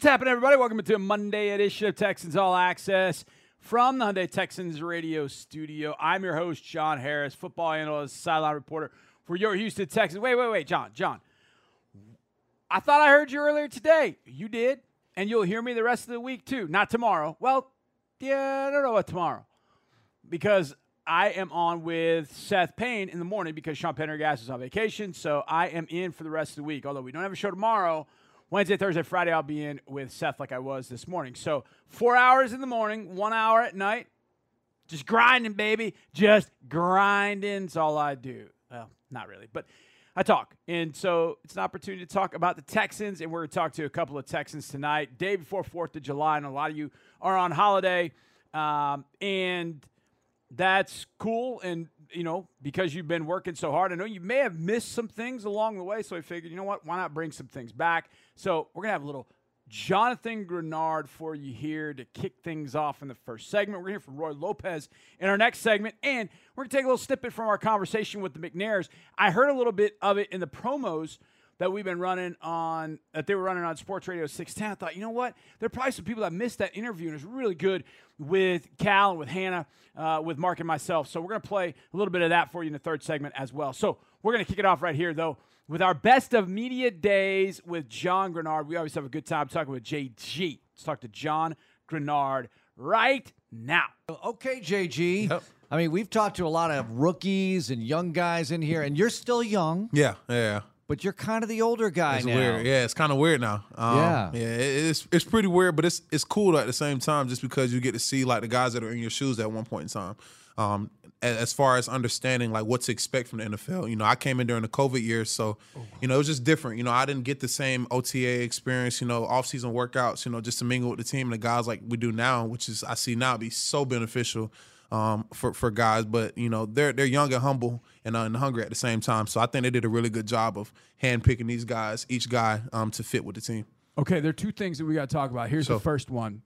What's happening, everybody? Welcome to a Monday edition of Texans All Access from the Hyundai Texans radio studio. I'm your host, John Harris, football analyst, sideline reporter for your Houston Texans. Wait, wait, wait, John, John. I thought I heard you earlier today. You did, and you'll hear me the rest of the week too. Not tomorrow. Well, yeah, I don't know what tomorrow because I am on with Seth Payne in the morning because Sean Pendergast is on vacation. So I am in for the rest of the week. Although we don't have a show tomorrow, Wednesday, Thursday, Friday, I'll be in with Seth like I was this morning. So four hours in the morning, one hour at night. Just grinding, baby. Just grinding. It's all I do. Well, not really, but I talk. And so it's an opportunity to talk about the Texans. And we're going to talk to a couple of Texans tonight, day before 4th of July. And a lot of you are on holiday. Um, and that's cool. And, you know, because you've been working so hard, I know you may have missed some things along the way. So I figured, you know what? Why not bring some things back? So we're going to have a little Jonathan Greenard for you here to kick things off in the first segment. We're going to hear from Roy Lopez in our next segment. And we're going to take a little snippet from our conversation with the McNairs. I heard a little bit of it in the promos that we've been running on that they were running on Sports Radio 610. I thought, you know what? There are probably some people that missed that interview, and it's really good with Cal and with Hannah, uh, with Mark and myself. So we're going to play a little bit of that for you in the third segment as well. So we're going to kick it off right here, though, with our best of media days with John Greenard. We always have a good time talking with JG. Let's talk to John Greenard right now. Okay, JG. Yep. I mean, we've talked to a lot of rookies and young guys in here, and you're still young, Yeah, yeah. But you're kind of the older guy It's now. weird. Yeah, it's kind of weird now. Um, Yeah. yeah. It's it's pretty weird, but it's it's cool at the same time, just because you get to see like the guys that are in your shoes at one point in time. Um, as far as understanding like what to expect from the NFL, you know, I came in during the COVID years, so you know it was just different. You know, I didn't get the same OTA experience, you know, off season workouts, you know, just to mingle with the team and the guys like we do now, which is I see now be so beneficial um, for for guys. But you know, they're they're young and humble and, uh, and hungry at the same time. So I think they did a really good job of handpicking these guys, each guy, um, to fit with the team. Okay, there are two things that we got to talk about. Here's So- the first one.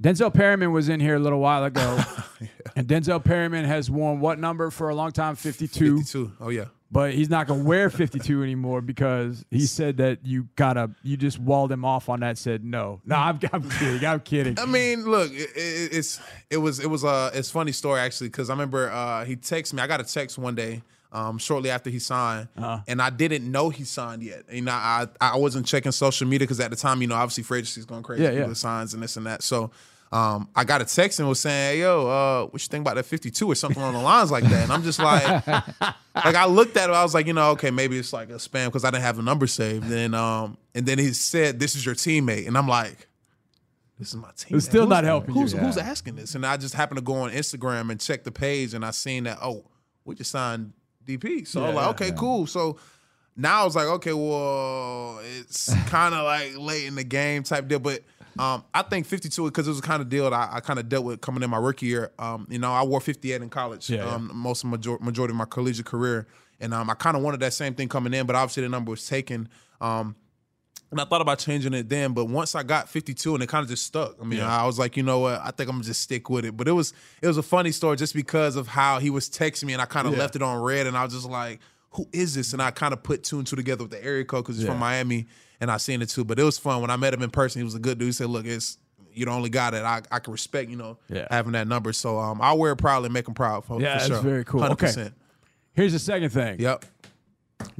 Denzel Perryman was in here a little while ago, and Denzel Perryman has worn what number for a long time? 52. 52. Oh yeah. But he's not going to wear 52 anymore because he said that you gotta, you just walled him off on that. Said no, no, I'm, I'm kidding, I'm kidding. I mean, look, it, it, it's it was it was a it's a funny story actually because I remember uh, he texted me. I got a text one day um, shortly after he signed, and I didn't know he signed yet. You know, I I wasn't checking social media because at the time, you know, obviously free agency's going crazy Yeah, with yeah. the signs and this and that. So. Um, I got a text and was saying, hey, "Yo, uh, what you think about that 52 or something on the lines like that?" And I'm just like, like I looked at it, I was like, you know, okay, maybe it's like a spam because I didn't have a number saved. And um, and then he said, "This is your teammate," and I'm like, "This is my teammate." It's still Who's- not helping you. Who's Yeah. who's asking this? And I just happened to go on Instagram and check the page, and I seen that oh, we just signed DP. So I'm Yeah, like, yeah, okay, cool. So now I was like, okay, well, it's kind of like late in the game type deal, but. Um, I think 52 because it was kind of deal that I, I kind of dealt with coming in my rookie year. Um, you know, I wore 58 in college. Yeah, yeah. um, most of major- majority of my collegiate career, and um, I kind of wanted that same thing coming in, but obviously the number was taken. Um, and I thought about changing it then, but once I got 52 and it kind of just stuck. I mean, I was like, you know what? I think I'm gonna just stick with it. But it was it was a funny story just because of how he was texting me and I kind of Yeah. left it on red and I was just like, who is this? And I kind of put two and two together with the area code because he's Yeah. from Miami and I seen it too. But it was fun when I met him in person. He was a good dude. He said, look, it's you're the only guy that I, I can respect, you know, Yeah. having that number. So um, I'll wear it proudly and make him proud for, Yeah, for that's sure. very cool. Okay. 100%. Here's the second thing. Yep.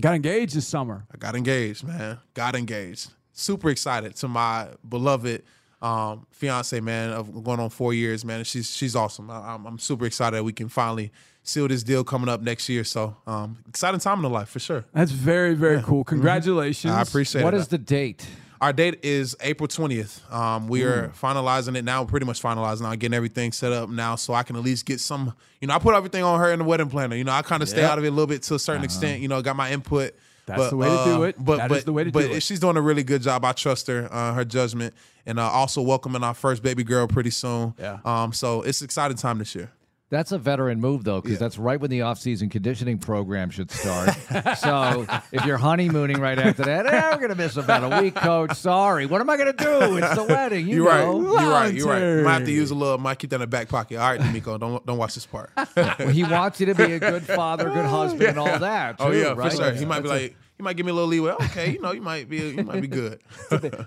Got engaged this summer. I got engaged, man. Got engaged. Super excited to my beloved um, fiance, man, of going on four years, man. She's she's awesome. I, I'm, I'm super excited that we can finally seal this deal coming up next year. So um, exciting time in the life for sure. That's very, very cool. Congratulations. I appreciate What it. is the date? Our date is April 20th. Um, we are finalizing it now, pretty much finalizing now, getting everything set up now so I can at least get some, you know, I put everything on her in the wedding planner. You know, I kind of stay out of it a little bit to a certain extent, you know, got my input. That's but, the way to do uh, it. But, That but, is the way to but do it. But she's doing a really good job. I trust her, uh, her judgment, and uh, also welcoming our first baby girl pretty soon. Yeah. Um, so it's exciting time this year. That's a veteran move, though, because Yeah. that's right when the off-season conditioning program should start. so if you're honeymooning right after that, eh, we're going to miss about a week, coach. Sorry. What am I going to do? It's the wedding. You You're right. You're right. You're right. Voluntary. Might have to use a little. Might keep that in the back pocket. All right, DeMeco, don't don't watch this part. Well, he wants you to be a good father, good husband, and all that. Oh yeah, right? for sure. He might be like, you might give me a little leeway. Okay, you know, you might be you might be good.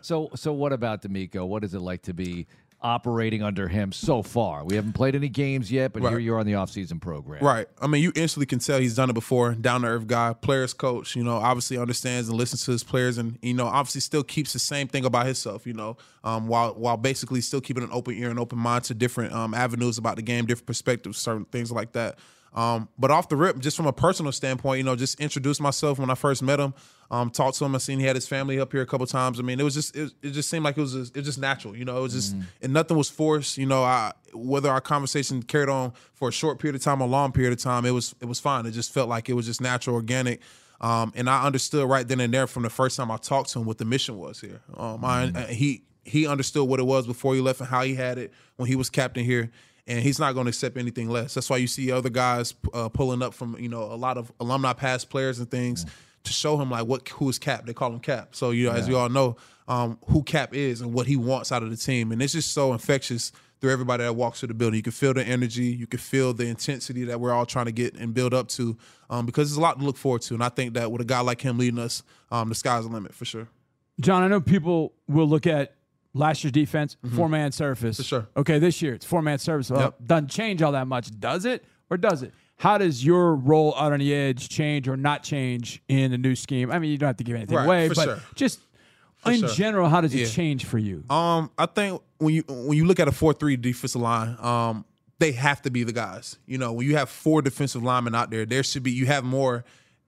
So, so what about DeMeco? What is it like to be operating under him so far? We haven't played any games yet, but Right. here you're on the offseason program. Right. I mean, you instantly can tell he's done it before. Down to earth guy, players coach. You know, obviously understands and listens to his players, and you know, obviously still keeps the same thing about himself. You know, um, while while basically still keeping an open ear and open mind to different um, avenues about the game, different perspectives, certain things like that. Um, but off the rip, just from a personal standpoint, you know, just introduced myself when I first met him. Um, talked to him. I seen he had his family up here a couple times. I mean, it was just it, it just seemed like it was just, it was just natural. You know, it was just and nothing was forced. You know, I whether our conversation carried on for a short period of time or a long period of time, it was it was fine. It just felt like it was just natural, organic. Um, and I understood right then and there from the first time I talked to him what the mission was here. Um, I, he he understood what it was before he left and how he had it when he was captain here and he's not going to accept anything less. That's why you see other guys uh, pulling up from you know a lot of alumni past players and things to show him like what who is Cap. They call him Cap. So you know, as you all know, um, who Cap is and what he wants out of the team, and it's just so infectious through everybody that walks through the building. You can feel the energy, you can feel the intensity that we're all trying to get and build up to, um, because there's a lot to look forward to. And I think that with a guy like him leading us, um, the sky's the limit for sure. John, I know people will look at last year's defense, four man surface. For Mm-hmm. sure. Okay, this year it's four man surface. Well, Yep. doesn't change all that much, does it? Or does it? How does your role out on the edge change or not change in the new scheme? I mean, you don't have to give anything Right, away, for but sure. just in sure. general, how does it change for you? Um, I think when you when you look at a four three defensive line, um, they have to be the guys. You know, when you have four defensive linemen out there, there should be you have more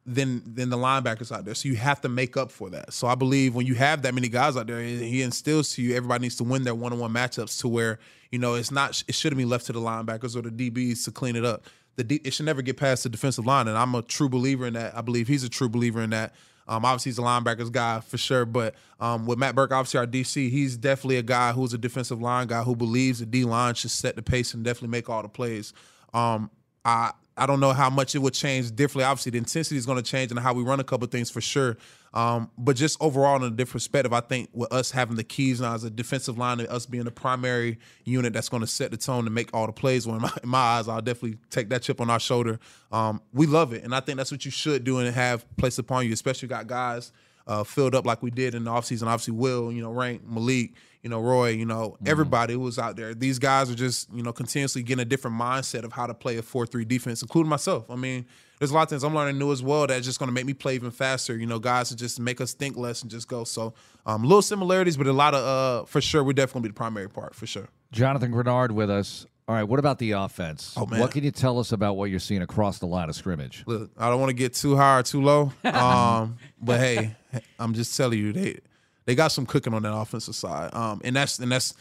than than the linebackers out there. So you have to make up for that. So I believe when you have that many guys out there, he instills to you everybody needs to win their one on one matchups to where you know it's not it shouldn't be left to the linebackers or the DBs to clean it up. The D, it should never get past the defensive line, and I'm a true believer in that. I believe he's a true believer in that. Um, obviously, he's a linebackers guy for sure, but um, with Matt Burke, obviously our DC, he's definitely a guy who's a defensive line guy who believes the D line should set the pace and definitely make all the plays. Um, I I don't know how much it would change differently. Obviously, the intensity is going to change and how we run a couple things for sure. Um, but just overall, in a different perspective, I think with us having the keys now as a defensive line and us being the primary unit that's going to set the tone and make all the plays. Well, in my, in my eyes, I'll definitely take that chip on our shoulder. Um, we love it, and I think that's what you should do and have placed upon you, especially got guys uh, filled up like we did in the offseason. Obviously, Will, you know, Rank, Maliek, you know, Roy, you know, everybody who was out there. These guys are just, you know, continuously getting a different mindset of how to play a 4 3 defense, including myself. I mean, there's a lot of things I'm learning new as well that's just going to make me play even faster. You know, guys to just make us think less and just go. So, um, little similarities, but a lot of, uh, for sure, we're definitely going to be the primary part, for sure. Jonathan Greenard with us. All right, what about the offense? Oh, man. What can you tell us about what you're seeing across the line of scrimmage? Look, I don't want to get too high or too low. Um, but hey, I'm just telling you, they they got some cooking on that offensive side. Um, and that's and that's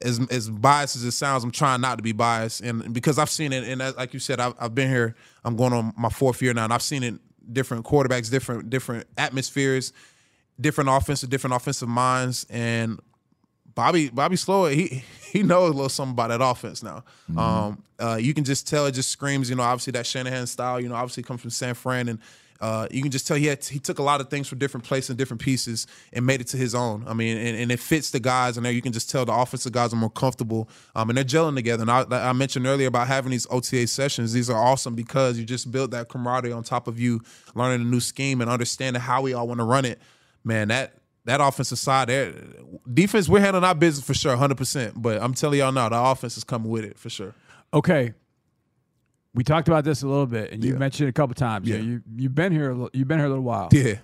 as as biased as it sounds. I'm trying not to be biased, and because I've seen it, and like you said, I've, I've been here. I'm going on my fourth year now, and I've seen it. Different quarterbacks, different different atmospheres, different offensive, different offensive minds, and Bobby Bobby Slowik, he he knows a little something about that offense now. Um, uh, you can just tell it just screams, you know, obviously that Shanahan style, you know, obviously comes from San Fran, and uh, you can just tell he had, he took a lot of things from different places and different pieces and made it to his own. I mean, and, and it fits the guys, and there you can just tell the offensive guys are more comfortable, um, and they're gelling together. And I, I mentioned earlier about having these OTA sessions; these are awesome because you just build that camaraderie on top of you learning a new scheme and understanding how we all want to run it. Man, that that offensive side, there, defense, we're handling our business for sure, hundred percent. But I'm telling y'all now, the offense is coming with it for sure. Okay. We talked about this a little bit, and you Yeah. mentioned it a couple times. Yeah. You you've been here. a You've been here a little while. Yeah,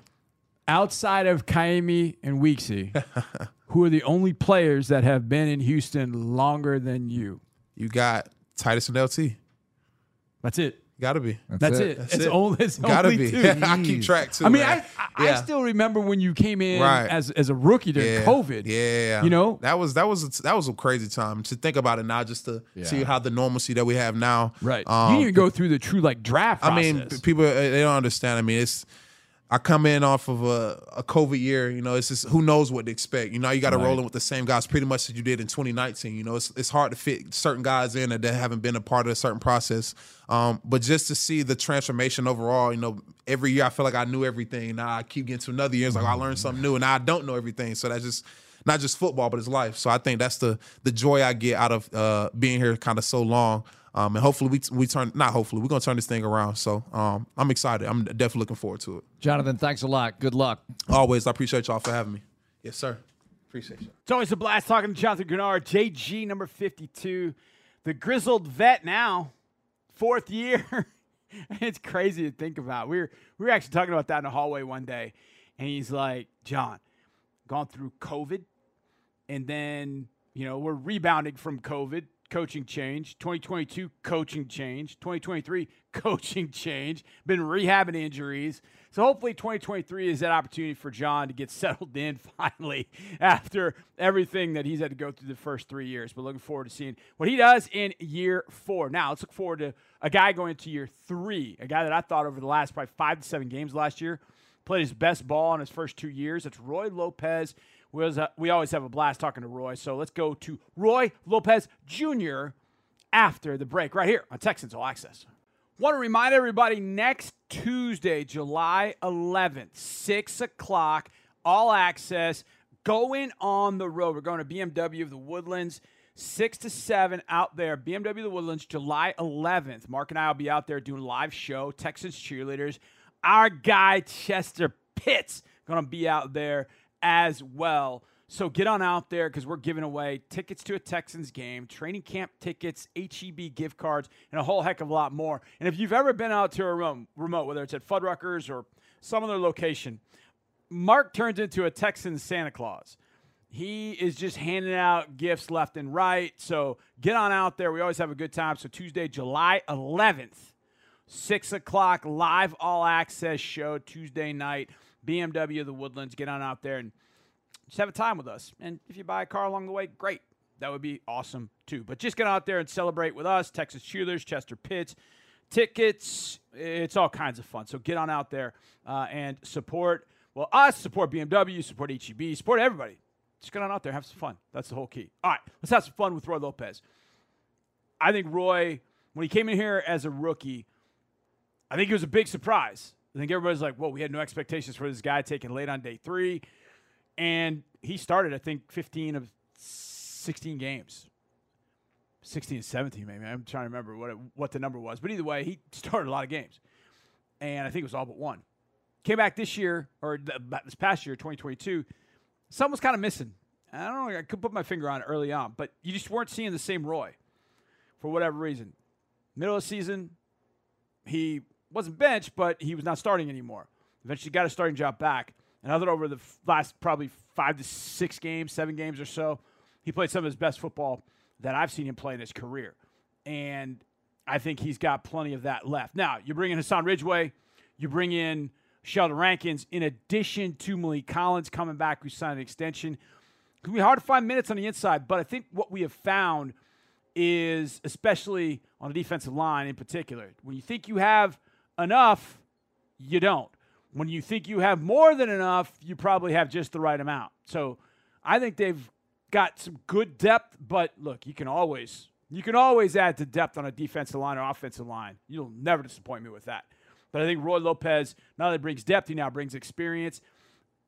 Outside of Ka'imi and Weeksy, who are the only players that have been in Houston longer than you? you got Titus and LT. That's it. Got to be. That's, it. That's it's it. only. It's Got to only be. two. I keep track too. I mean, man. I, I, I still remember when you came in Right. as as a rookie during yeah. COVID. Yeah, You know? that was that was that was a crazy time to think about it now, just to see how the normalcy that we have now. Right. Um, you didn't even go through the true like draft I process. mean, people uh, they don't understand. I mean, it's I come in off of a, a COVID year. You know, it's just who knows what to expect. You know, you got to roll in with the same guys pretty much as you did in 2019. You know, it's it's hard to fit certain guys in that haven't been a part of a certain process. Um, but just to see the transformation overall, you know, every year I feel like I knew everything. Now I keep getting to another year, it's like I learned something new, and now I don't know everything. So that's just not just football, but it's life. So I think that's the the joy I get out of uh, being here kind of so long. Um, and hopefully we we turn not hopefully we're gonna turn this thing around. So um, I'm excited. I'm definitely looking forward to it. Jonathan, thanks a lot. Good luck. Always, I appreciate y'all for having me. Yes, sir. Appreciate you. It's always a blast talking to Jonathan Greenard, JG number 52, the grizzled vet now, fourth year. it's crazy to think about. We were we were actually talking about that in the hallway one day, and he's like, John, gone through COVID, and then you know we're rebounding from COVID. Coaching change, 2022 coaching change, 2023 coaching change, been rehabbing injuries. So hopefully 2023 is that opportunity for John to get settled in finally after everything that he's had to go through the first three years. But looking forward to seeing what he does in year four. Now let's look forward to a guy going into year three, a guy that I thought over the last probably five to seven games last year played his best ball in his first two years. It's Roy Lopez. We always, we always have a blast talking to Roy. So let's go to Roy Lopez Jr. after the break right here on Texans All Access. Want to remind everybody next Tuesday, July 11th, 6 o'clock, All Access, going on the road. We're going to BMW of the Woodlands. 6 to 7 out there. BMW the Woodlands, July 11th. Mark and I will be out there doing live show, Texans cheerleaders. Our guy, Chester Pitts, to be out there as well. So get on out there because we're giving away tickets to a Texans game, training camp tickets, HEB gift cards, and a whole heck of a lot more. And if you've ever been out to a room, remote, whether it's at Fuddruckers or some other location, Mark turns into a Texan Santa Claus. He is just handing out gifts left and right. So get on out there. We always have a good time. So Tuesday, July 11th, 6 o'clock, live all access show Tuesday night. BMW the Woodlands. Get on out there and just have a time with us. And if you buy a car along the way, great. That would be awesome too. But just get out there and celebrate with us, Texas Cheerleaders, Chester Pitts. Tickets, it's all kinds of fun. So get on out there uh, and support, well, us, support BMW, support HEB, support everybody. Just get on out there, have some fun. That's the whole key. All right, let's have some fun with Roy Lopez. I think Roy, when he came in here as a rookie, I think it was a big surprise. I think everybody's like, "Whoa, we had no expectations for this guy taking late on day three. And he started, I think, 15 of 16 games. 16 and 17, maybe. I'm trying to remember what, it, what the number was. But either way, he started a lot of games. And I think it was all but one. Came back this year, or this past year, 2022. Something was kind of missing. I don't know. I could put my finger on it early on, but you just weren't seeing the same Roy for whatever reason. Middle of season, he wasn't benched, but he was not starting anymore. Eventually got a starting job back. And I thought over the last probably five to six games, seven games or so, he played some of his best football that I've seen him play in his career. And I think he's got plenty of that left. Now, you bring in Hassan Ridgeway, you bring in Sheldon Rankins, in addition to Maliek Collins coming back, who signed an extension. It can be hard to find minutes on the inside, but I think what we have found is, especially on the defensive line in particular, when you think you have enough, you don't. When you think you have more than enough, you probably have just the right amount. So I think they've got some good depth, but look, you can always you can always add to depth on a defensive line or offensive line. You'll never disappoint me with that. But I think Roy Lopez not only brings depth, he now brings experience.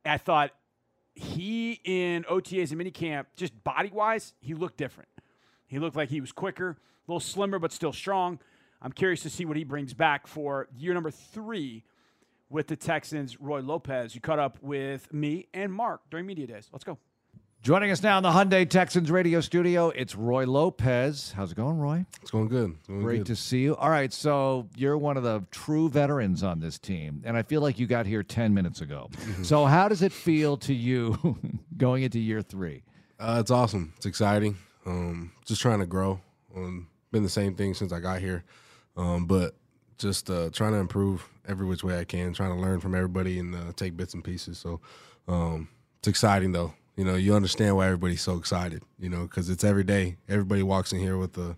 I thought he in OTAs and minicamp, just body wise, he looked different. He looked like he was quicker, a little slimmer, but still strong. I'm curious to see what he brings back for year number three with the Texans, Roy Lopez. You caught up with me and Mark during Media Days. Let's go. Joining us now in the Hyundai Texans radio studio, it's Roy Lopez. How's it going, Roy? It's going good. It's going Great good. to see you. All right, so you're one of the true veterans on this team, and I feel like you got here 10 minutes ago. So, how does it feel to you going into year three? Uh, it's awesome. It's exciting. Um, just trying to grow. Um, been the same thing since I got here, um, but just uh, trying to improve every which way I can, trying to learn from everybody and uh, take bits and pieces. So um, it's exciting though. You know, you understand why everybody's so excited. You know, because it's every day. Everybody walks in here with a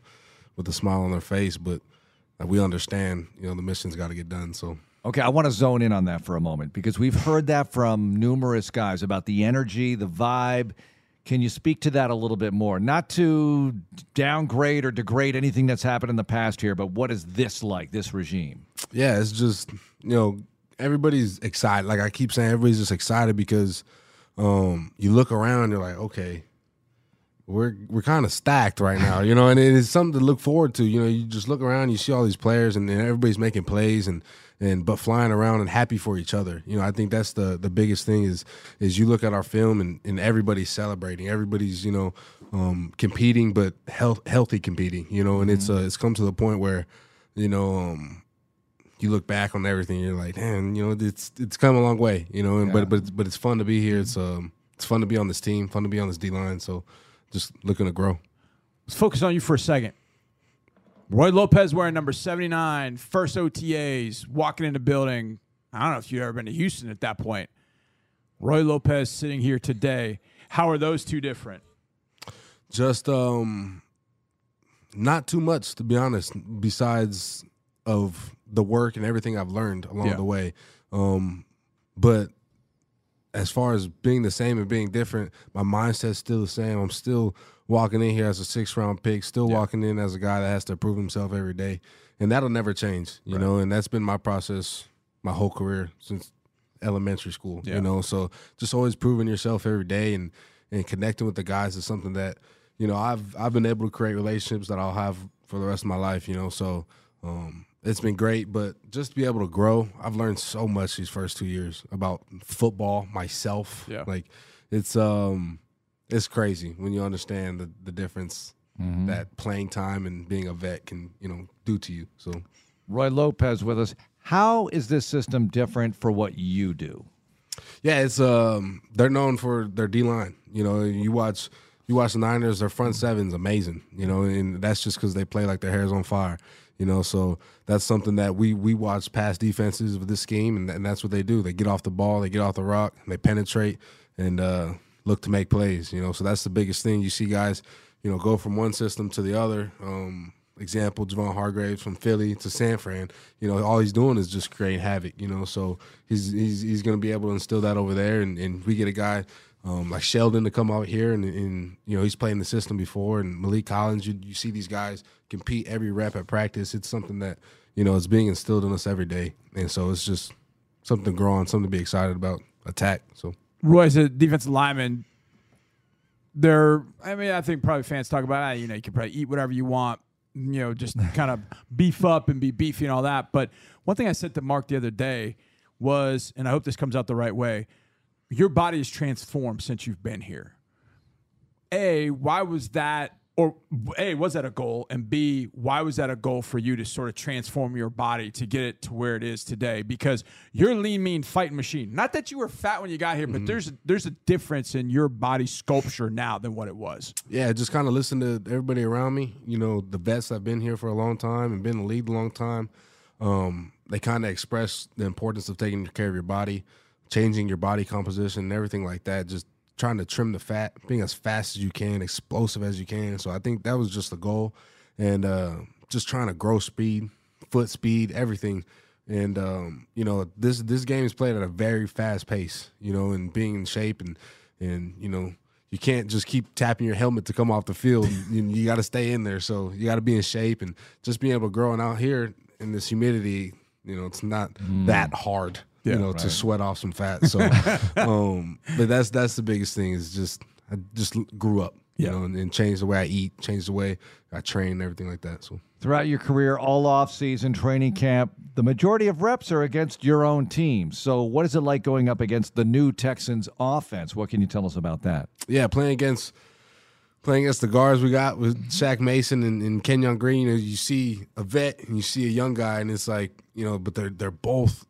with a smile on their face, but uh, we understand. You know, the mission's got to get done. So. Okay, I want to zone in on that for a moment because we've heard that from numerous guys about the energy, the vibe. Can you speak to that a little bit more? Not to downgrade or degrade anything that's happened in the past here, but what is this like, this regime? Yeah, it's just you know everybody's excited. Like I keep saying, everybody's just excited because um, you look around, you're like, okay, we're we're kind of stacked right now, you know, and it's something to look forward to. You know, you just look around, you see all these players, and, and everybody's making plays, and and but flying around and happy for each other. You know, I think that's the the biggest thing is is you look at our film and, and everybody's celebrating, everybody's you know um, competing, but health, healthy competing. You know, and it's uh, it's come to the point where you know. Um, you look back on everything, you're like, damn, you know, it's it's come a long way, you know, and Yeah. but but it's, but it's fun to be here. It's um it's fun to be on this team, fun to be on this D line. So just looking to grow. Let's focus on you for a second. Roy Lopez wearing number 79, first OTAs, walking in the building. I don't know if you've ever been to Houston at that point. Roy Lopez sitting here today. How are those two different? Just um not too much to be honest, besides of the work and everything I've learned along Yeah. the way. Um but as far as being the same and being different, my mindset's still the same. I'm still walking in here as a six round pick, still Yeah. walking in as a guy that has to prove himself every day. And that'll never change, you know, and that's been my process my whole career since elementary school. Yeah. You know, so just always proving yourself every day and and connecting with the guys is something that, you know, I've I've been able to create relationships that I'll have for the rest of my life, you know. So um it's been great, but just to be able to grow, I've learned so much these first two years about football, myself. Yeah. Like it's um it's crazy when you understand the, the difference that playing time and being a vet can, you know, do to you. So Roy Lopez with us. How is this system different for what you do? Yeah, it's um they're known for their D line. You know, you watch you watch the Niners, their front seven's amazing. You know, and that's just because they play like their hair's on fire. You know, so that's something that we we watch past defenses with this scheme, and, and that's what they do. They get off the ball, they get off the rock, they penetrate, and uh, look to make plays. You know, so that's the biggest thing. You see guys, you know, go from one system to the other. Um, example, Javon Hargraves from Philly to San Fran. You know, all he's doing is just creating havoc. You know, so he's he's he's going to be able to instill that over there, and, and we get a guy. Um, like Sheldon to come out here and, and you know he's playing the system before and Maliek Collins you, you see these guys compete every rep at practice it's something that you know is being instilled in us every day and so it's just something growing, something to be excited about attack so Roy, as a defensive lineman, there. I mean, I think probably fans talk about, ah, you know, you can probably eat whatever you want, you know, just kind of beef up and be beefy and all that. But one thing I said to Mark the other day was, and I hope this comes out the right way, your body is transformed since you've been here. A, why was that? Or A, was that a goal? And B, why was that a goal for you to sort of transform your body to get it to where it is today? Because you're a lean, mean fighting machine. Not that you were fat when you got here, but there's there's a difference in your body sculpture now than what it was. yeah, just kind of listen to everybody around me. You know, the vets that've been here for a long time and been in the league a long time. Um, they kind of express the importance of taking care of your body, changing your body composition, and everything like that. Just trying to trim the fat, being as fast as you can, explosive as you can. So I think that was just the goal, and uh, just trying to grow speed, foot speed, everything. And um, you know, this this game is played at a very fast pace. You know, and being in shape and and you know you can't just keep tapping your helmet to come off the field. you you got to stay in there. So you got to be in shape and just being able to grow. And out here in this humidity, you know, it's not that hard. Yeah, you know, to sweat off some fat. So, um, but that's that's the biggest thing is just I just grew up, you know, and, and changed the way I eat, changed the way I train, and everything like that. So. Throughout your career, all off-season training camp, the majority of reps are against your own team. So, what is it like going up against the new Texans offense? What can you tell us about that? yeah, playing against playing against the guards we got with Shaq Mason and, and Kenyon Green, you, know, you see a vet and you see a young guy, and it's like you know, but they're they're both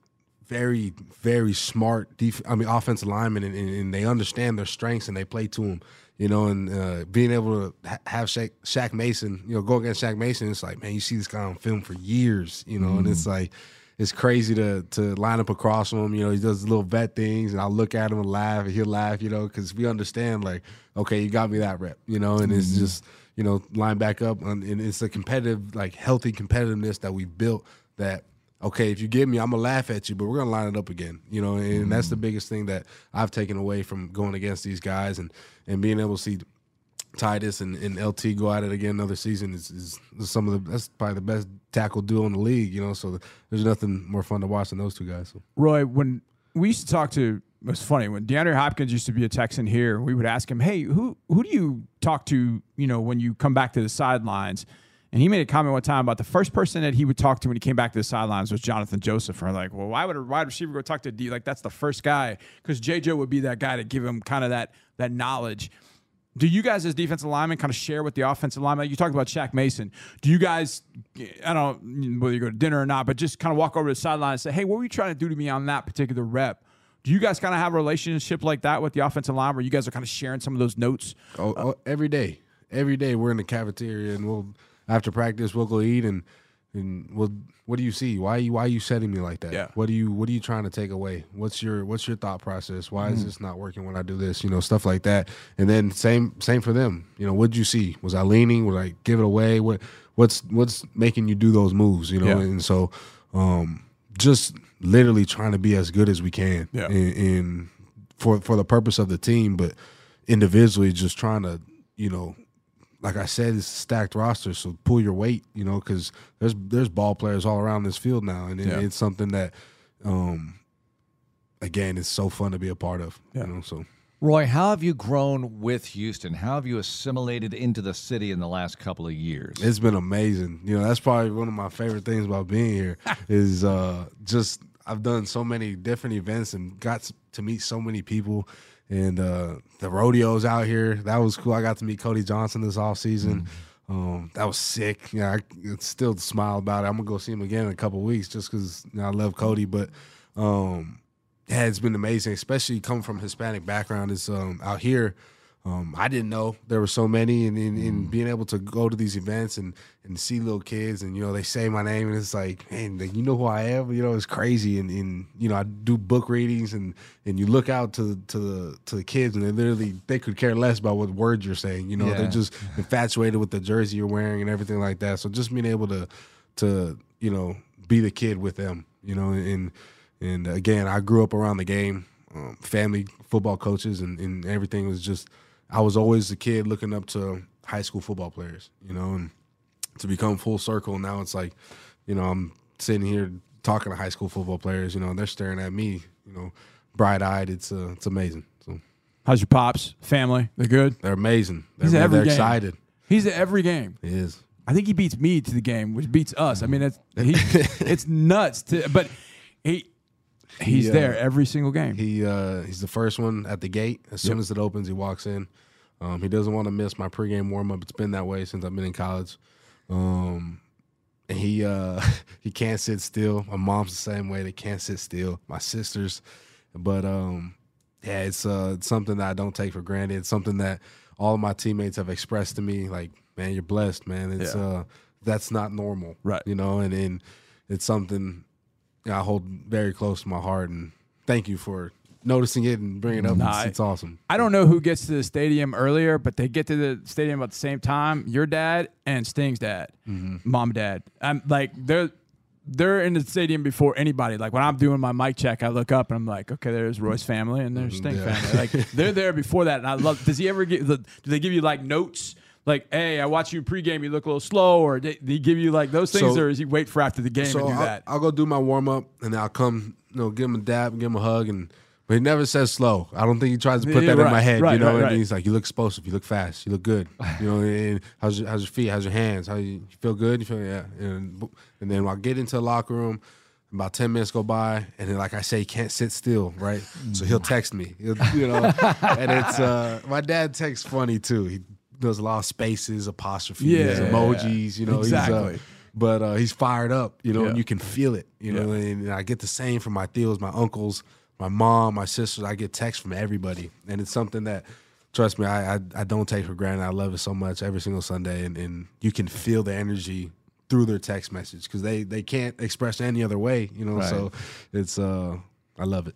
very very smart. Def- I mean, offensive linemen, and, and, and they understand their strengths and they play to them. You know, and uh, being able to ha- have Shaq, Shaq Mason, you know, go against Shaq Mason, it's like, man, you see this guy on film for years, you know, and it's like, it's crazy to to line up across from him. You know, he does little vet things, and I'll look at him and laugh, and he'll laugh. You know, because we understand, like, okay, you got me that rep. You know, and it's just you know line back up, and, and it's a competitive, like healthy competitiveness that we built. That okay, if you give me, I'm gonna laugh at you, but we're gonna line it up again. You know, and that's the mm. biggest thing that I've taken away from going against these guys and and being able to see Titus and, and LT go at it again another season is, is, is some of the that's probably the best tackle duo in the league, you know. So there's nothing more fun to watch than those two guys. So. Roy, when we used to talk to it was funny when DeAndre Hopkins used to be a Texan here. We would ask him, "Hey, who who do you talk to? You know, when you come back to the sidelines?" And he made a comment one time about the first person that he would talk to when he came back to the sidelines was Jonathan Joseph. And like, well, why would a wide receiver go talk to D? Like that's the first guy because JJ would be that guy to give him kind of that that knowledge. Do you guys, as defensive linemen, kind of share with the offensive linemen? You talked about Shaq Mason. Do you guys, I don't know whether you go to dinner or not, but just kind of walk over to the sideline and say, hey, what were you trying to do to me on that particular rep? Do you guys kind of have a relationship like that with the offensive line where you guys are kind of sharing some of those notes? Oh, oh, every day, every day we're in the cafeteria and we'll after practice we'll go eat and and we'll what do you see? Why are you why are you setting me like that? Yeah. What do you what are you trying to take away? What's your what's your thought process? Why is this not working when I do this? You know, stuff like that. And then same same for them. You know, what'd you see? Was I leaning? Was I give it away? What what's what's making you do those moves? You know, Yeah. and so um just literally trying to be as good as we can Yeah. in, in for for the purpose of the team, but individually just trying to, you know, like I said, it's a stacked roster, so pull your weight, you know, because there's there's ball players all around this field now, and it, Yeah. it's something that, um, again, it's so fun to be a part of, Yeah. you know. So Roy, how have you grown with Houston? How have you assimilated into the city in the last couple of years? it's been amazing. You know, that's probably one of my favorite things about being here is uh, just I've done so many different events and got to meet so many people. And uh, the rodeos out here, that was cool. I got to meet Cody Johnson this off season. Um, that was sick. Yeah, I still smile about it. I'm gonna go see him again in a couple weeks just because you know, I love Cody. But um, yeah, it's been amazing, especially coming from Hispanic background. Is um, out here. Um, I didn't know there were so many, and, and, and being able to go to these events and, and see little kids, and you know they say my name, and it's like, man, like, you know who I am. You know, it's crazy, and, and you know I do book readings, and and you look out to to the to the kids, and they literally they could care less about what words you're saying. You know, Yeah. they're just infatuated with the jersey you're wearing and everything like that. So just being able to to you know be the kid with them, you know, and and again, I grew up around the game, um, family football coaches, and, and everything was just. I was always a kid looking up to high school football players, you know, and to become full circle now it's like, you know, I'm sitting here talking to high school football players, you know, and they're staring at me, you know, bright eyed. It's uh, it's amazing. So How's your pops, family? They're good. they're amazing. They're, He's at every they're game. excited. He's at every game. It is. I think he beats me to the game, which beats us. I mean, it's he, it's nuts. To, but he he's He, uh, there every single game. He uh, he's the first one at the gate. As soon as it opens, he walks in. Um, he doesn't want to miss my pregame warm up. It's been that way since I've been in college. Um, and he uh, he can't sit still. My mom's the same way. They can't sit still. My sisters, but um, yeah, it's uh, it's something that I don't take for granted. It's something that all of my teammates have expressed to me. Like, man, you're blessed, man. It's Yeah. uh, that's not normal, Right. You know, and and it's something I hold very close to my heart. And thank you for noticing it and bringing it up. Nah, it's, it's awesome. I don't know who gets to the stadium earlier, but they get to the stadium at the same time. Your dad and Sting's dad, mm-hmm. mom, dad. I'm like they're they're in the stadium before anybody. Like when I'm doing my mic check, I look up and I'm like, okay, there's Roy's family and there's mm-hmm. Sting Yeah. family. Like they're there before that, and I love. Does he ever get? Do they give you like notes? Like, hey, I watch you pregame. You look a little slow, or they, he give you like those things, So- or is he wait for after the game So and do I'll, that? I'll go do my warm up and then I'll come, you know, give him a dab, and give him a hug, and but he never says slow. I don't think he tries to put Yeah, that in my head, right, you know. right, and right. he's like, "You look explosive. You look fast. You look good. You know, and how's your, how's your feet? How's your hands? How you, you feel good? You feel yeah." And and then I'll get into the locker room. About ten minutes go by, and then like I say, he can't sit still, right? So he'll text me, He'll- you know, and it's uh, my dad texts funny too. He does a lot of spaces, apostrophes, Yeah. emojis, you know. He's, Exactly. uh, but uh, he's fired up, you know, Yeah. and you can feel it, you know. And I get the same from my theos, my uncles, my mom, my sisters. I get texts from everybody, and it's something that, trust me, I I, I don't take for granted. I love it so much every single Sunday, and, and you can feel the energy through their text message because they they can't express any other way, you know. Right. So it's uh, I love it.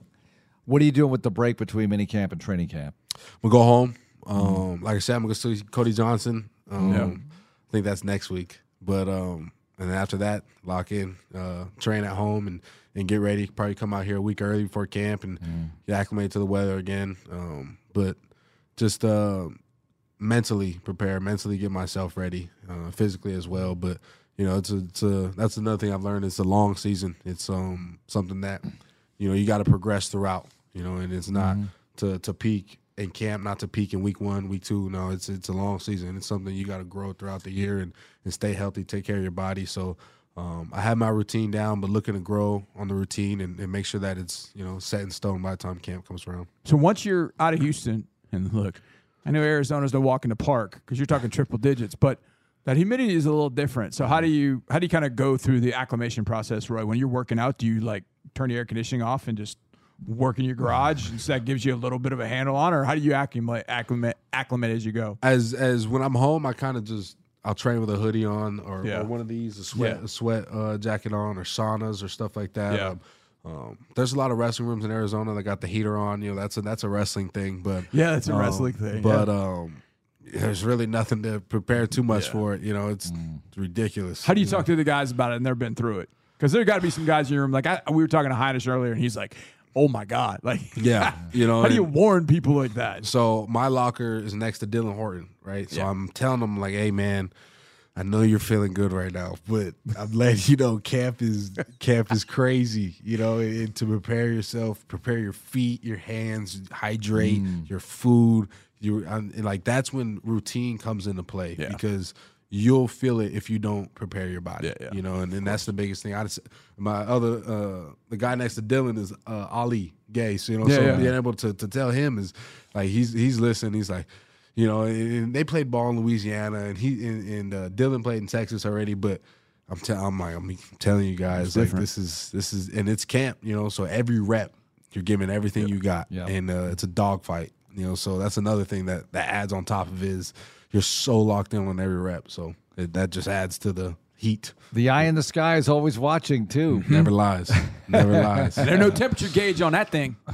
What are you doing with the break between mini camp and training camp? We'll go home. Um, like I said, I'm gonna see Cody Johnson. Um, Yeah. I think that's next week. But um, and then after that, lock in, uh, train at home, and and get ready. Probably come out here a week early before camp and get acclimated to the weather again. Um, but just uh, mentally prepare, mentally get myself ready, uh, physically as well. But you know, it's a, it's a that's another thing I've learned. It's a long season. It's um something that you know you got to progress throughout. you know, and it's not Mm-hmm. to to peak in camp, not to peak in week one, week two. No, it's it's a long season. It's something you got to grow throughout the year and and stay healthy, take care of your body. So. Um, I have my routine down, but looking to grow on the routine and, and make sure that it's you know set in stone by the time camp comes around. So once you're out of Houston, and look, I know Arizona's no walk in the park because you're talking triple digits, but that humidity is a little different. So how do you how do you kind of go through the acclimation process, Roy? When you're working out, do you like turn the air conditioning off and just work in your garage, and so that gives you a little bit of a handle on, or how do you acclimate acclimate, acclimate as you go? as as when I'm home, I kind of just I'll train with a hoodie on or, Yeah. or one of these, a sweat Yeah. a sweat uh, jacket on, or saunas or stuff like that. Yeah. Um, um, there's a lot of wrestling rooms in Arizona that got the heater on. You know, that's a that's a wrestling thing, but Yeah, that's a um, wrestling thing. But yeah. um, there's really nothing to prepare too much for it. You know, it's, Mm. it's ridiculous. How do you talk to the guys about it and they've been through it? Because there got to be some guys in your room. Like I, we were talking to Heinrich earlier, and he's like, "Oh my god!" Like, Yeah, you know. how do you warn people like that? So my locker is next to Dylan Horton, right? So Yeah. I'm telling him like, "Hey, man, I know you're feeling good right now, but I'm letting you know camp is camp is crazy. You know, and, and to prepare yourself, prepare your feet, your hands, hydrate mm. your food. You like that's when routine comes into play Yeah. because you'll feel it if you don't prepare your body. Yeah, yeah. You know, and, and that's the biggest thing. I just, my other uh the guy next to Dylan is uh, Ali Gaye. So you know, Yeah, so being able to to tell him is like he's he's listening. He's like, you know, and, and they played ball in Louisiana, and he and, and uh, Dylan played in Texas already, but. I'm, tell I'm like I'm telling you guys like different. this is this is and it's camp you know so every rep you're giving everything you got Yep. and uh, it's a dogfight you know so that's another thing that that adds on top of is you're so locked in on every rep so it, that just adds to the heat The eye in the sky is always watching too. never lies never lies There's no temperature gauge on that thing.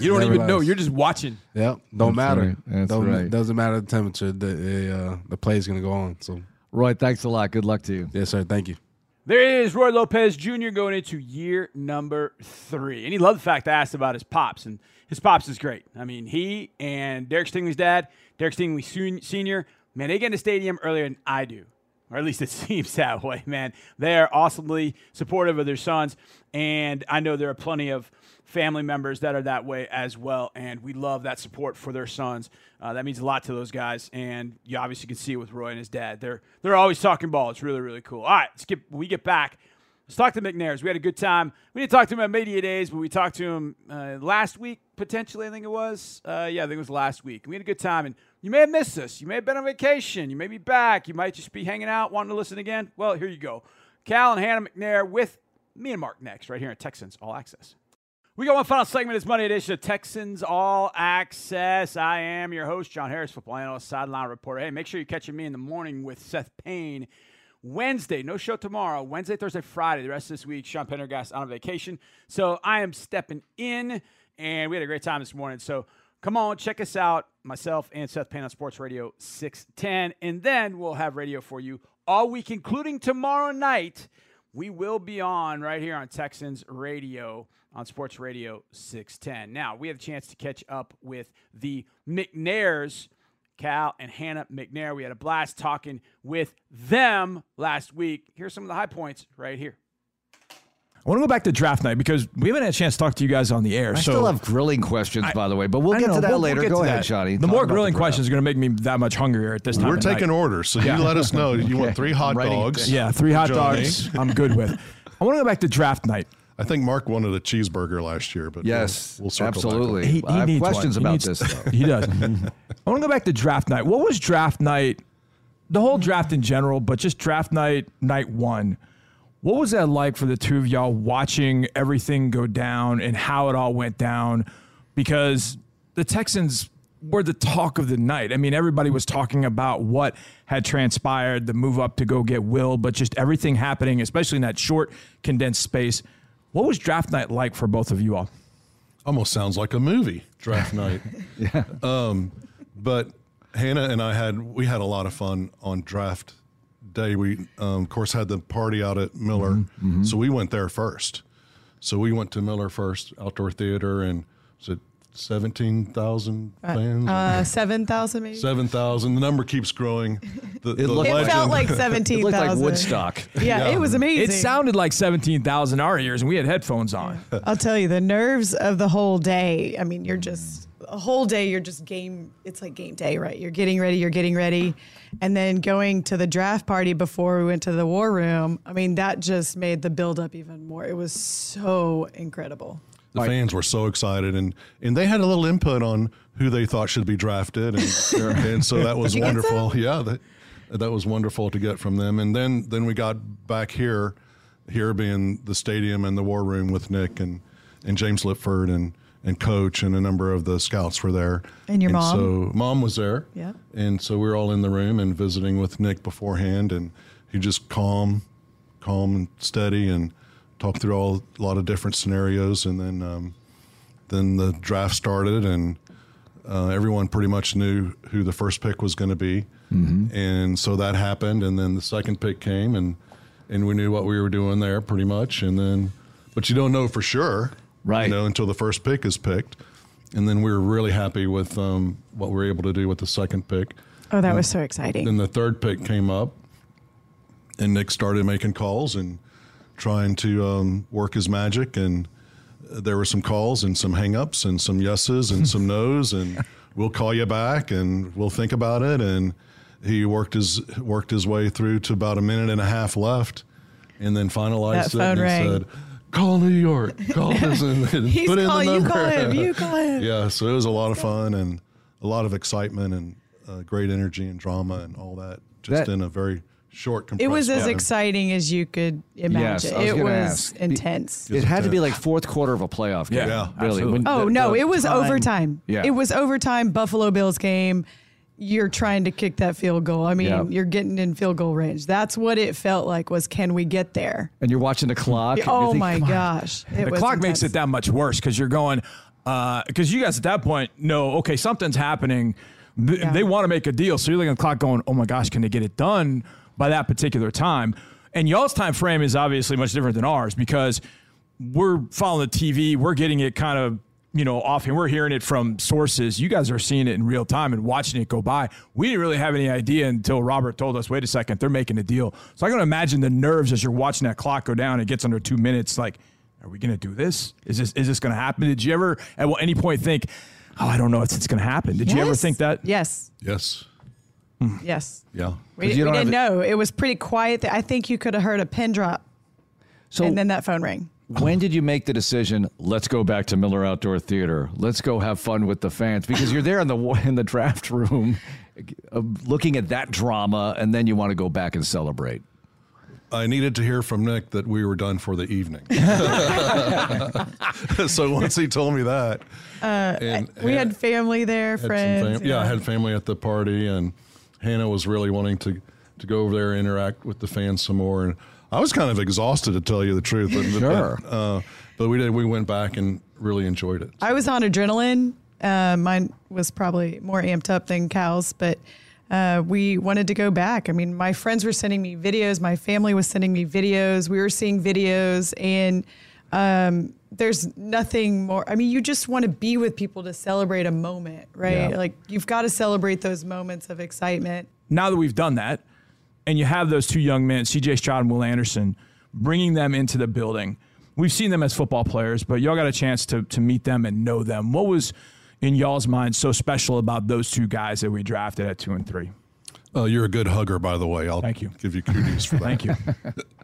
You don't Never even know. You're just watching. Yep, don't matter. right. That's don't, right. Doesn't matter the temperature. The the, uh, the play is gonna go on. So Roy, thanks a lot. Good luck to you. yes, sir. Thank you. There is Roy Lopez Jr. going into year number three. And he loved the fact I asked about his pops, and his pops is great. I mean, he and Derek Stingley's dad, Derek Stingley Sr., man, they get in the stadium earlier than I do. Or at least it seems that way, man. They are awesomely supportive of their sons. And I know there are plenty of family members that are that way as well. And we love that support for their sons. Uh, that means a lot to those guys. And you obviously can see it with Roy and his dad. They're they're always talking ball. It's really, really cool. All right, let's get we get back. Let's talk to McNairs. We had a good time. We didn't talk to him at media days, but we talked to him uh, last week, potentially, I think it was. Uh, yeah, I think it was last week. We had a good time. And you may have missed us. You may have been on vacation. You may be back. You might just be hanging out, wanting to listen again. Well, here you go. Cal and Hannah McNair with me and Mark next, right here at Texans All Access. We got one final segment. It's Monday edition of Texans All Access. I am your host, John Harris, football analyst, sideline reporter. Hey, make sure you're catching me in the morning with Seth Payne. Wednesday, no show tomorrow. Wednesday, Thursday, Friday. The rest of this week, Sean Pendergast on vacation. So I am stepping in, and we had a great time this morning. So come on, check us out, myself and Seth Payne on Sports Radio 610. And then we'll have radio for you all week, including tomorrow night. We will be on right here on Texans Radio on Sports Radio 610. Now, we have a chance to catch up with the McNairs, Cal and Hannah McNair. We had a blast talking with them last week. Here's some of the high points right here. I want to go back to draft night because we haven't had a chance to talk to you guys on the air. I so still have grilling questions, by the way, but we'll I get know, to that we'll- we'll later. Go ahead, that. Johnny. The more grilling draft. questions are going to make me that much hungrier at this time. We're of taking night. orders, so you let us know. You want three hot I'm writing it dogs? down. Yeah, three hot Johnny. dogs. I'm good with. I want to go back to draft night. I think Mark wanted a cheeseburger last year, but Yes, we'll, we'll circle absolutely. Back. He, I he have needs questions one. About needs- this, though. He does. I want to go back to draft night. What was draft night? The whole draft in general, but just draft night, night one. What was that like for the two of y'all watching everything go down and how it all went down? Because the Texans were the talk of the night. I mean, everybody was talking about what had transpired, the move up to go get Will, but just everything happening, especially in that short, condensed space. What was draft night like for both of you all? Almost sounds like a movie draft night. yeah. Um, but Hannah and I had we had a lot of fun on draft day. We um, of course had the party out at Miller, Mm-hmm, so we went there first. So we went to Miller first, outdoor theater, and was it seventeen thousand fans? Uh, seven thousand maybe. Seven thousand. The number keeps growing. the, It the looked- It felt like It looked like Woodstock. Yeah, it was amazing. It sounded like 17,000 our ears, and we had headphones on. I'll tell you, the nerves of the whole day. I mean, you're just a whole day. You're just game. It's like game day, right? You're getting ready. You're getting ready, and then going to the draft party before we went to the war room. I mean, that just made the build up even more. It was so incredible. the fans were so excited, and and they had a little input on who they thought should be drafted, and and so that was wonderful. Yeah, that that was wonderful to get from them. And then then we got back here, here being the stadium and the war room with Nick and and James Lipford and and coach and a number of the scouts were there. And your mom? So mom was there. Yeah. And so we were all in the room and visiting with Nick beforehand, and he just calm, calm and steady, and talked through all a lot of different scenarios, and then um, then the draft started, and uh, everyone pretty much knew who the first pick was going to be, and so that happened, and then the second pick came, and and we knew what we were doing there pretty much, and then but you don't know for sure, Right. You know until the first pick is picked, and then we were really happy with um, what we were able to do with the second pick. Oh, that was so exciting. Then the third pick came up, and Nick started making calls and trying to um, work his magic. And there were some calls and some hangups and some yeses and some nos, and we'll call you back and we'll think about it. And he worked his worked his way through to about a minute and a half left, and then finalized That it and rang. said. Call New York. Call this and, and He's put in the calling. You number. call him. You call him. Yeah, so it was a lot of fun and a lot of excitement and uh, great energy and drama and all that, just That- in a very short, competition. It was as time. exciting as you could imagine. I was it gonna was ask. Intense. It had to be like fourth quarter of a playoff game. Yeah, Yeah, really. When Oh the- no, the it was time- overtime. Yeah. It was overtime Buffalo Bills game. You're trying to kick that field goal. I mean, Yeah. you're getting in field goal range. That's what it felt like was can we get there? And you're watching the clock. and Oh think, my gosh. It the was clock makes it that much worse because you're going, uh, because you guys at that point know, okay, something's happening. Th- Yeah. They want to make a deal. So you're looking at the clock going, oh my gosh, can they get it done by that particular time? And y'all's time frame is obviously much different than ours because we're following the TV, we're getting it kind of, you know, often we're hearing it from sources. You guys are seeing it in real time and watching it go by. We didn't really have any idea until Robert told us, wait a second, they're making a deal. So I can imagine the nerves as you're watching that clock go down. It gets under two minutes. Like, are we going to do this? Is this is this going to happen? Did you ever at any point think, oh, I don't know if it's going to happen? Did you ever think that? Yes. Yes. Hmm. Yes. Yeah. We, 'Cause you we didn't have know. It was pretty quiet. I think you could have heard a pin drop So and then that phone rang. When did you make the decision? Let's go back to Miller Outdoor Theater. Let's go have fun with the fans because you're there in the in the draft room, uh, looking at that drama, and then you want to go back and celebrate. I needed to hear from Nick that we were done for the evening. so once he told me that, and Uh, We had family there, had friends. fam- yeah, I had family at the party, and Hannah was really wanting to to go over there and interact with the fans some more. And I was kind of exhausted to tell you the truth. But, Sure. But, uh, but we did. We went back and really enjoyed it. I was on adrenaline. Uh, mine was probably more amped up than Cal's, but uh, we wanted to go back. I mean, my friends were sending me videos. My family was sending me videos. We were seeing videos, and um, there's nothing more. I mean, you just want to be with people to celebrate a moment, right? Yeah. Like you've got to celebrate those moments of excitement. now that we've done that, and you have those two young men, CJ Stroud and Will Anderson, bringing them into the building. We've seen them as football players, but y'all got a chance to to meet them and know them. What was in y'all's mind so special about those two guys that we drafted at two and three? Uh, you're a good hugger, by the way. I'll Thank you. give you kudos for that. Thank you.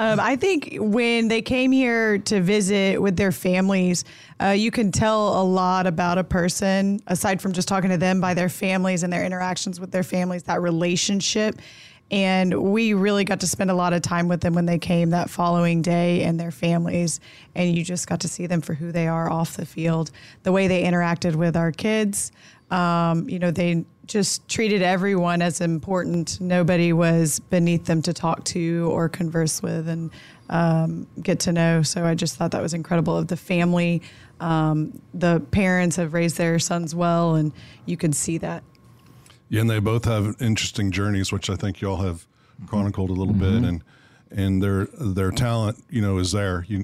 Um, I think when they came here to visit with their families, uh, you can tell a lot about a person aside from just talking to them by their families and their interactions with their families, that relationship. And we really got to spend a lot of time with them when they came that following day and their families. And you just got to see them for who they are off the field, the way they interacted with our kids. Um, you know, they just treated everyone as important. Nobody was beneath them to talk to or converse with and um, get to know. So I just thought that was incredible of the family. Um, the parents have raised their sons well, and you could see that. Yeah, and they both have interesting journeys, which I think y'all have chronicled a little bit, and and their their talent, you know, is there. You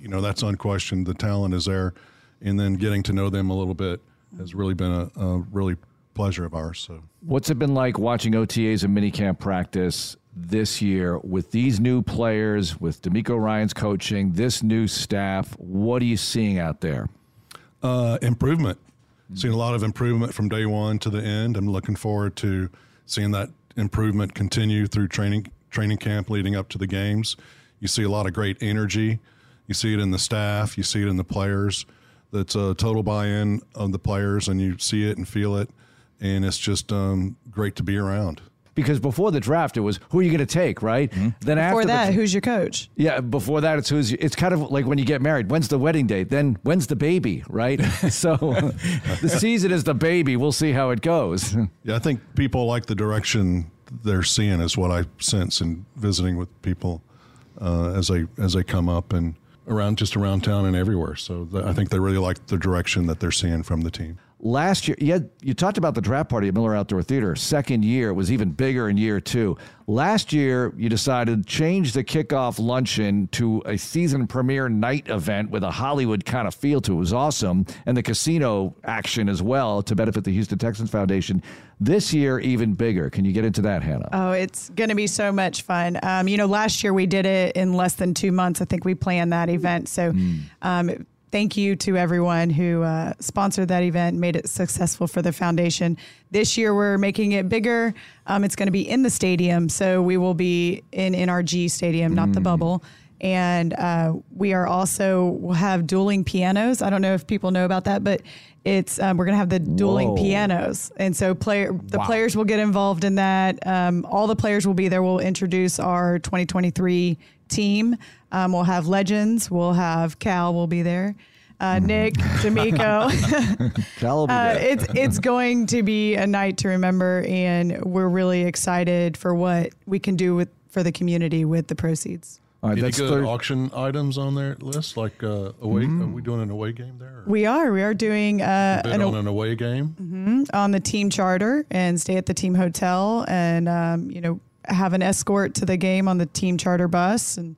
you know, that's unquestioned. The talent is there, and then getting to know them a little bit has really been a, a really pleasure of ours. So What's it been like watching OTAs and minicamp practice this year with these new players, with DeMeco Ryans coaching, this new staff? What are you seeing out there? uh, improvement, seeing a lot of improvement from day one to the end. I'm looking forward to seeing that improvement continue through training training camp leading up to the games. You see a lot of great energy. You see it in the staff. You see it in the players. That's a total buy-in of the players, and you see it and feel it, and it's just um, great to be around. Because before the draft, it was who are you going to take, right? Then Before after that, the, who's your coach? yeah, before that, it's who's. It's kind of like when you get married. When's the wedding date? Then when's the baby, right? so the season is the baby. We'll see how it goes. Yeah, I think people like the direction they're seeing is what I sense in visiting with people uh, as they as they come up and around just around town and everywhere. So th- I think they really like the direction that they're seeing from the team. Last year, you, had, you talked about the draft party at Miller Outdoor Theater. Second year it was even bigger in year two. Last year, you decided to change the kickoff luncheon to a season premiere night event with a Hollywood kind of feel to it. It was awesome. And the casino action as well to benefit the Houston Texans Foundation. This year, even bigger. Can you get into that, Hannah? Oh, it's going to be so much fun. Um, you know, last year we did it in less than two months. I think we planned that event. So, um, thank you to everyone who uh, sponsored that event, made it successful for the foundation. This year we're making it bigger. Um, it's going to be in the stadium, so we will be in NRG Stadium, not the bubble. And uh, we are also will have dueling pianos. I don't know if people know about that, but it's um, we're going to have the dueling Whoa. pianos, and so player the players will get involved in that. Um, all the players will be there. We'll introduce our 2023 team. Um, we'll have legends. We'll have Cal. will be there. Uh, Nick, DeMeco. Cal will be Uh, it's it's going to be a night to remember, and we're really excited for what we can do with for the community with the proceeds. All right, Any that's good thir- auction items on their list? Like uh, away? Are we doing an away game there? Or We are we are doing uh, bid an, on an away game? on the team charter and stay at the team hotel, and um, you know have an escort to the game on the team charter bus and.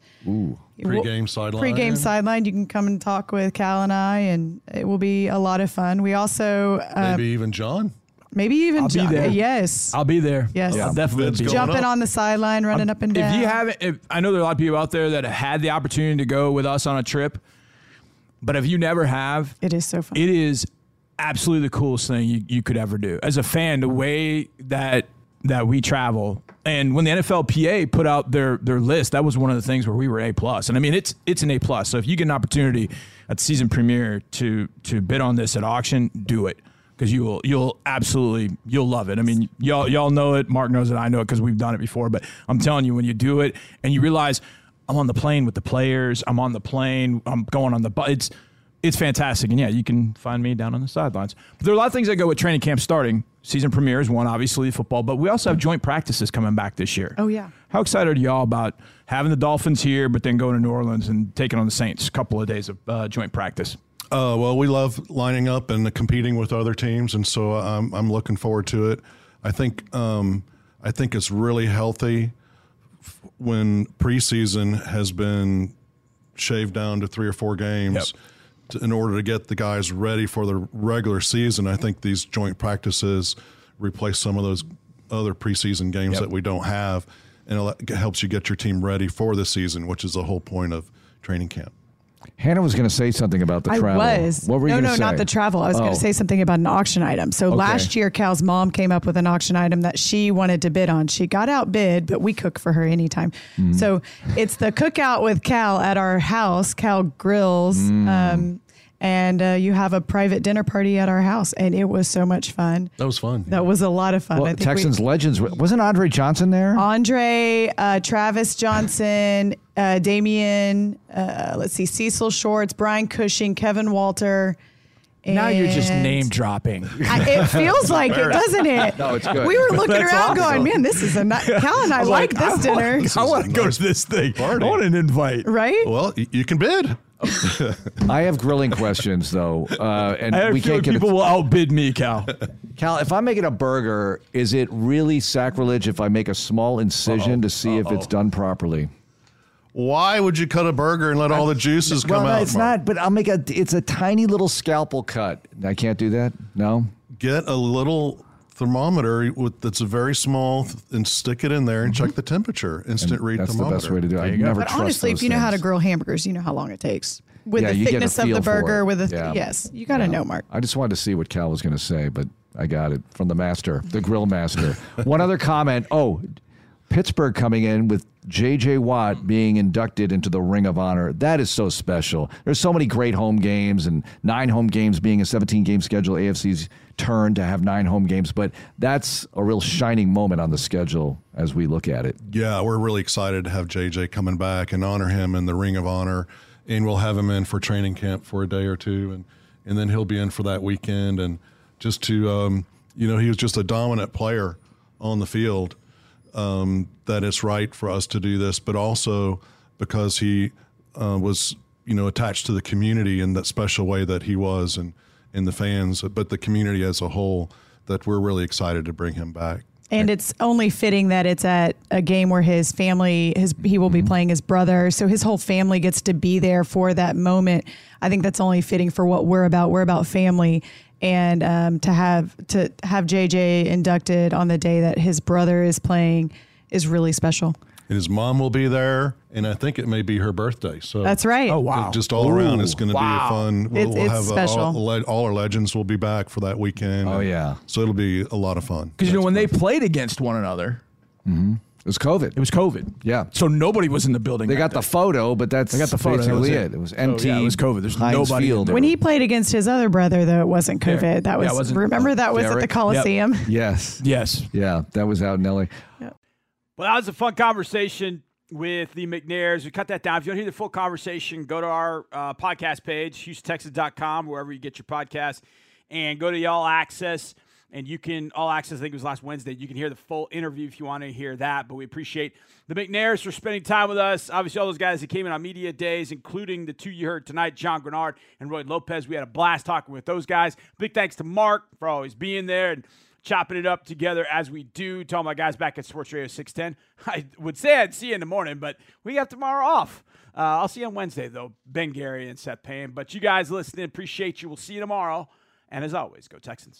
Pre-game sideline. Pre-game sideline, you can come and talk with Cal and I, and it will be a lot of fun. We also uh, Maybe even John. Maybe even I'll be ju- there. yes, I'll be there. Yes. I'll definitely be jumping up. on the sideline, running up and down. If you haven't, if, I know there are a lot of people out there that have had the opportunity to go with us on a trip, but if you never have, it is so fun. it is absolutely the coolest thing you, you could ever do. As a fan, the way that that we travel, and when the NFLPA put out their their list, that was one of the things where we were A plus. And I mean, it's it's an A plus. So if you get an opportunity at season premiere to to bid on this at auction, do it because you will you'll absolutely you'll love it. I mean, y'all y'all know it. Mark knows it. I know it because we've done it before. But I'm telling you, when you do it and you realize I'm on the plane with the players, I'm on the plane, I'm going on the bus. It's it's fantastic. And yeah, you can find me down on the sidelines. But there are a lot of things that go with training camp starting. Season premiere is one, obviously football, but we also have joint practices coming back this year. Oh, yeah. How excited are y'all about having the Dolphins here, but then going to New Orleans and taking on the Saints? A couple of days of uh, joint practice. Uh, well, we love lining up and competing with other teams, and so I'm, I'm looking forward to it. I think um, I think it's really healthy f- when preseason has been shaved down to three or four games to, in order to get the guys ready for the regular season. I think these joint practices replace some of those other preseason games Yep. that we don't have, and it helps you get your team ready for the season, which is the whole point of training camp. Hannah was going to say something about the I travel. was. What were you no, gonna no, say? not the travel. I was going Oh. to say something about an auction item. So Okay. last year, Cal's mom came up with an auction item that she wanted to bid on. She got outbid, but we cook for her anytime. Mm. So it's the cookout with Cal at our house, Cal Grills. Mm. Um, and uh, you have a private dinner party at our house, and it was so much fun. That was fun. That was a lot of fun. I Well, think we- Texans legends. Wasn't Andre Johnson there? Andre, uh, Travis Johnson, uh, Damian, uh, let's see, Cecil Shorts, Brian Cushing, Kevin Walter. Now you're just name dropping. I, it feels like it, doesn't it? No, it's good. We were looking That's around awesome. going, man, this is a nice. Cal and I, like, this dinner, I want to go to this thing. I want an invite. right? Well, you can bid. I have grilling questions though, uh, and I we can't get people it. will outbid me, Cal. Cal, if I'm making a burger, is it really sacrilege if I make a small incision to see if it's done properly? Why would you cut a burger and let all the juices well, come no, out? it's Mark? not. But I'll make a. It's a tiny little scalpel cut. I can't do that. No. Get a little thermometer with that's a very small th- and stick it in there and check mm-hmm. the temperature. Instant read That's the best way to do it. I never But trust honestly, if those you know how to grill hamburgers, you know how long it takes. With Yeah, the you get a thickness of the burger, it. with the Yeah. yes, you got to know, Mark. I just wanted to see what Cal was going to say, but I got it from the master, the grill master. One other comment. Oh, Pittsburgh coming in with J.J. Watt being inducted into the Ring of Honor. That is so special. There's so many great home games and nine home games being a 17 game schedule. AFC's turn to have nine home games, but that's a real shining moment on the schedule as we look at it. Yeah, we're really excited to have JJ coming back and honor him in the Ring of Honor, and we'll have him in for training camp for a day or two, and and then he'll be in for that weekend, and just to um, you know, he was just a dominant player on the field. Um, that it's right for us to do this, but also because he uh, was you know attached to the community in that special way that he was, and and the fans, but the community as a whole, that we're really excited to bring him back. And it's only fitting that it's at a game where his family, his he will be playing his brother, so his whole family gets to be there for that moment. I think that's only fitting for what we're about. We're about family, and um, to have to have JJ inducted on the day that his brother is playing is really special. And his mom will be there, and I think it may be her birthday. So That's right. Oh wow! Just all around, it's going to wow. be a fun. We'll, It's- we'll it's have uh, special. all, all our legends will be back for that weekend. Oh, yeah. so it'll be a lot of fun. Because you know when they played against one another, It was COVID. it was COVID. Yeah. So nobody was in the building. They that got the photo, but that's They got the photo, that basically was it. it. It was So, empty. yeah, it was COVID. There's Heinz nobody Field. there. When he played against his other brother, though, it wasn't COVID. Yeah. That was it wasn't- remember that was at the Derek? Coliseum. Yes. Yes. Yeah, that was out in LA. Well, that was a fun conversation with the McNairs. We cut that down. If you want to hear the full conversation, go to our uh, podcast page, HoustonTexans.com, wherever you get your podcast, and go to the All Access. And you can, All Access, I think it was last Wednesday, you can hear the full interview if you want to hear that. But we appreciate the McNairs for spending time with us. Obviously, all those guys that came in on media days, including the two you heard tonight, John Greenard and Roy Lopez. We had a blast talking with those guys. Big thanks to Mark for always being there and chopping it up together as we do. Tell my guys back at Sports Radio 610. I would say I'd see you in the morning, but we got tomorrow off. Uh, I'll see you on Wednesday, though, Ben Gary and Seth Payne. But you guys listening, appreciate you. We'll see you tomorrow. And as always, go Texans.